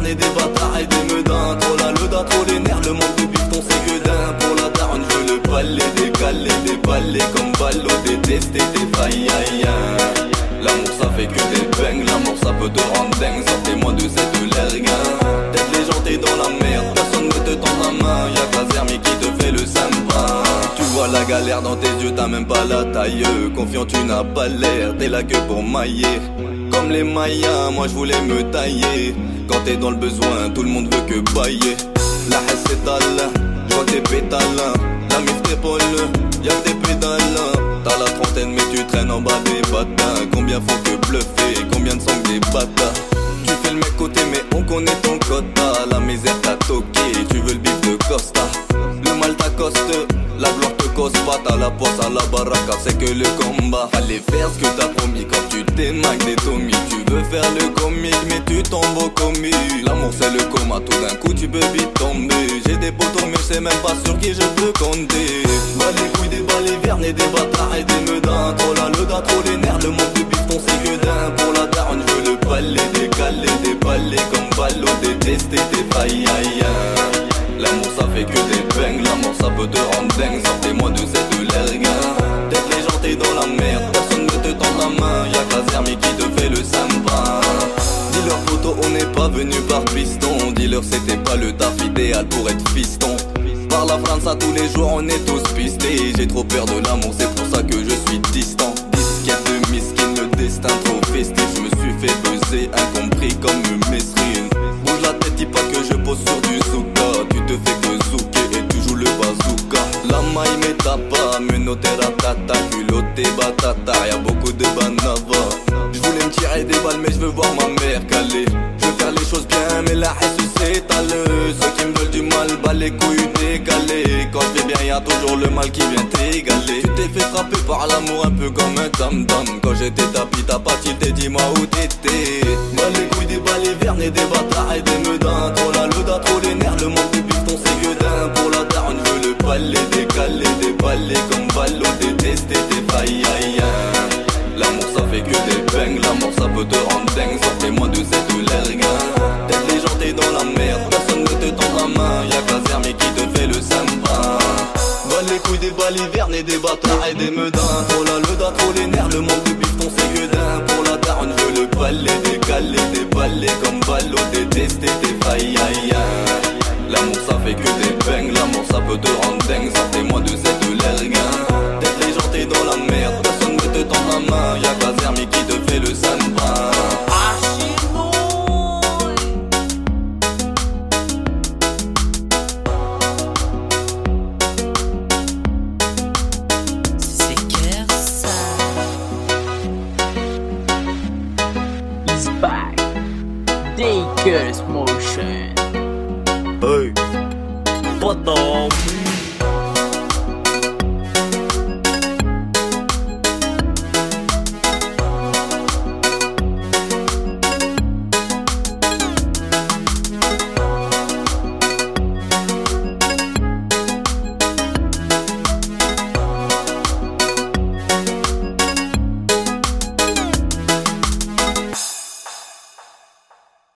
vernes et des bâtards et des meudins. Trop la le trop les nerfs, le monde de bifton c'est que d'un. Pour la daronne, je le décalé, des balais comme ballot, détester tes failles, L'amour ça fait que des bangs, l'amour ça peut te rendre dingue, sortez-moi de cette lerguin. Tête les gens t'es dans la merde, personne ne te tend la main, y'a Casermi qui te fait le sympa. Tu vois la galère dans tes yeux, t'as même pas la taille, confiant tu n'as pas l'air, t'es là que pour mailler. Comme les Mayas, moi je voulais me tailler. Quand t'es dans le besoin, tout le monde veut que bailler. La haine s'étale, je vois tes pétales. La mif t'épaule, y'a que des pédales. T'as la trentaine mais tu traînes en bas des batins Combien faut que bluffer, combien de sang des bâtards? Tu fais le mec côté mais on connaît ton quota La misère t'a toqué, tu veux le bif de Costa Le mal t'accoste, la gloire cause pas T'as la poisse à la baraka, c'est que le combat. Fallait faire ce que t'as promis quand tu des tomis. Tu veux faire le comique mais tu tombes au commis. L'amour c'est le coma, tout d'un coup tu peux vite tomber. J'ai des potos mais je sais même pas sur qui je peux compter. Bah les couilles des balais vernes et des bâtards et des meudins. Trop la le trop les nerfs, le monde de bifton c'est que d'un. Pour la daronne je veux le palais, décalé, des balais comme ballot Détester tes rendre dingue Sortez-moi de cette lerguin D'être les gens t'es dans la merde, personne ne te tend la main. Y'a Casermi qui te fait le sympa Dis-leur photo on n'est pas venu par piston. Dis-leur c'était pas le taf idéal pour être fiston. Par la France à tous les jours on est tous pistés. J'ai trop peur de l'amour c'est pour ça que je suis distant. Disquette de miskin le destin trop festif Je me suis fait peser incompris Menotté ratata culotté batata Y'a beaucoup de Je voulais me tirer des balles mais je veux voir ma mère caler. Je veux faire les choses bien mais la haine s'étale Ceux qui me veulent du mal bah les couilles décalées. Quand je vais bien y'a toujours le mal qui vient t'égaler. Tu t'es fait frapper par l'amour un peu comme un tam-tam Quand j'étais tapis t'as pas tilté dis-moi où t'étais? Bah les couilles des vernes et des bâtards et des meudins. Trop la loda, trop les nerfs, le monde du bifton c'est gueudin Pour la daronne je veux le palais décalé Des balais comme ballot détester tes failles L'amour ça fait que des bangs, l'amour ça peut te rendre dingue. Sortez-moi de cette gens t'es dans la merde, personne ne te tend la main Y'a Casermi qui te fait le sympa Va les couilles des balivernes et des bâtards et des meudins. Trop la le trop les nerfs, le monde de bifton c'est gueudin Pour la daronne je le palais décalé balais comme ballot Dakers motion. Hey, what the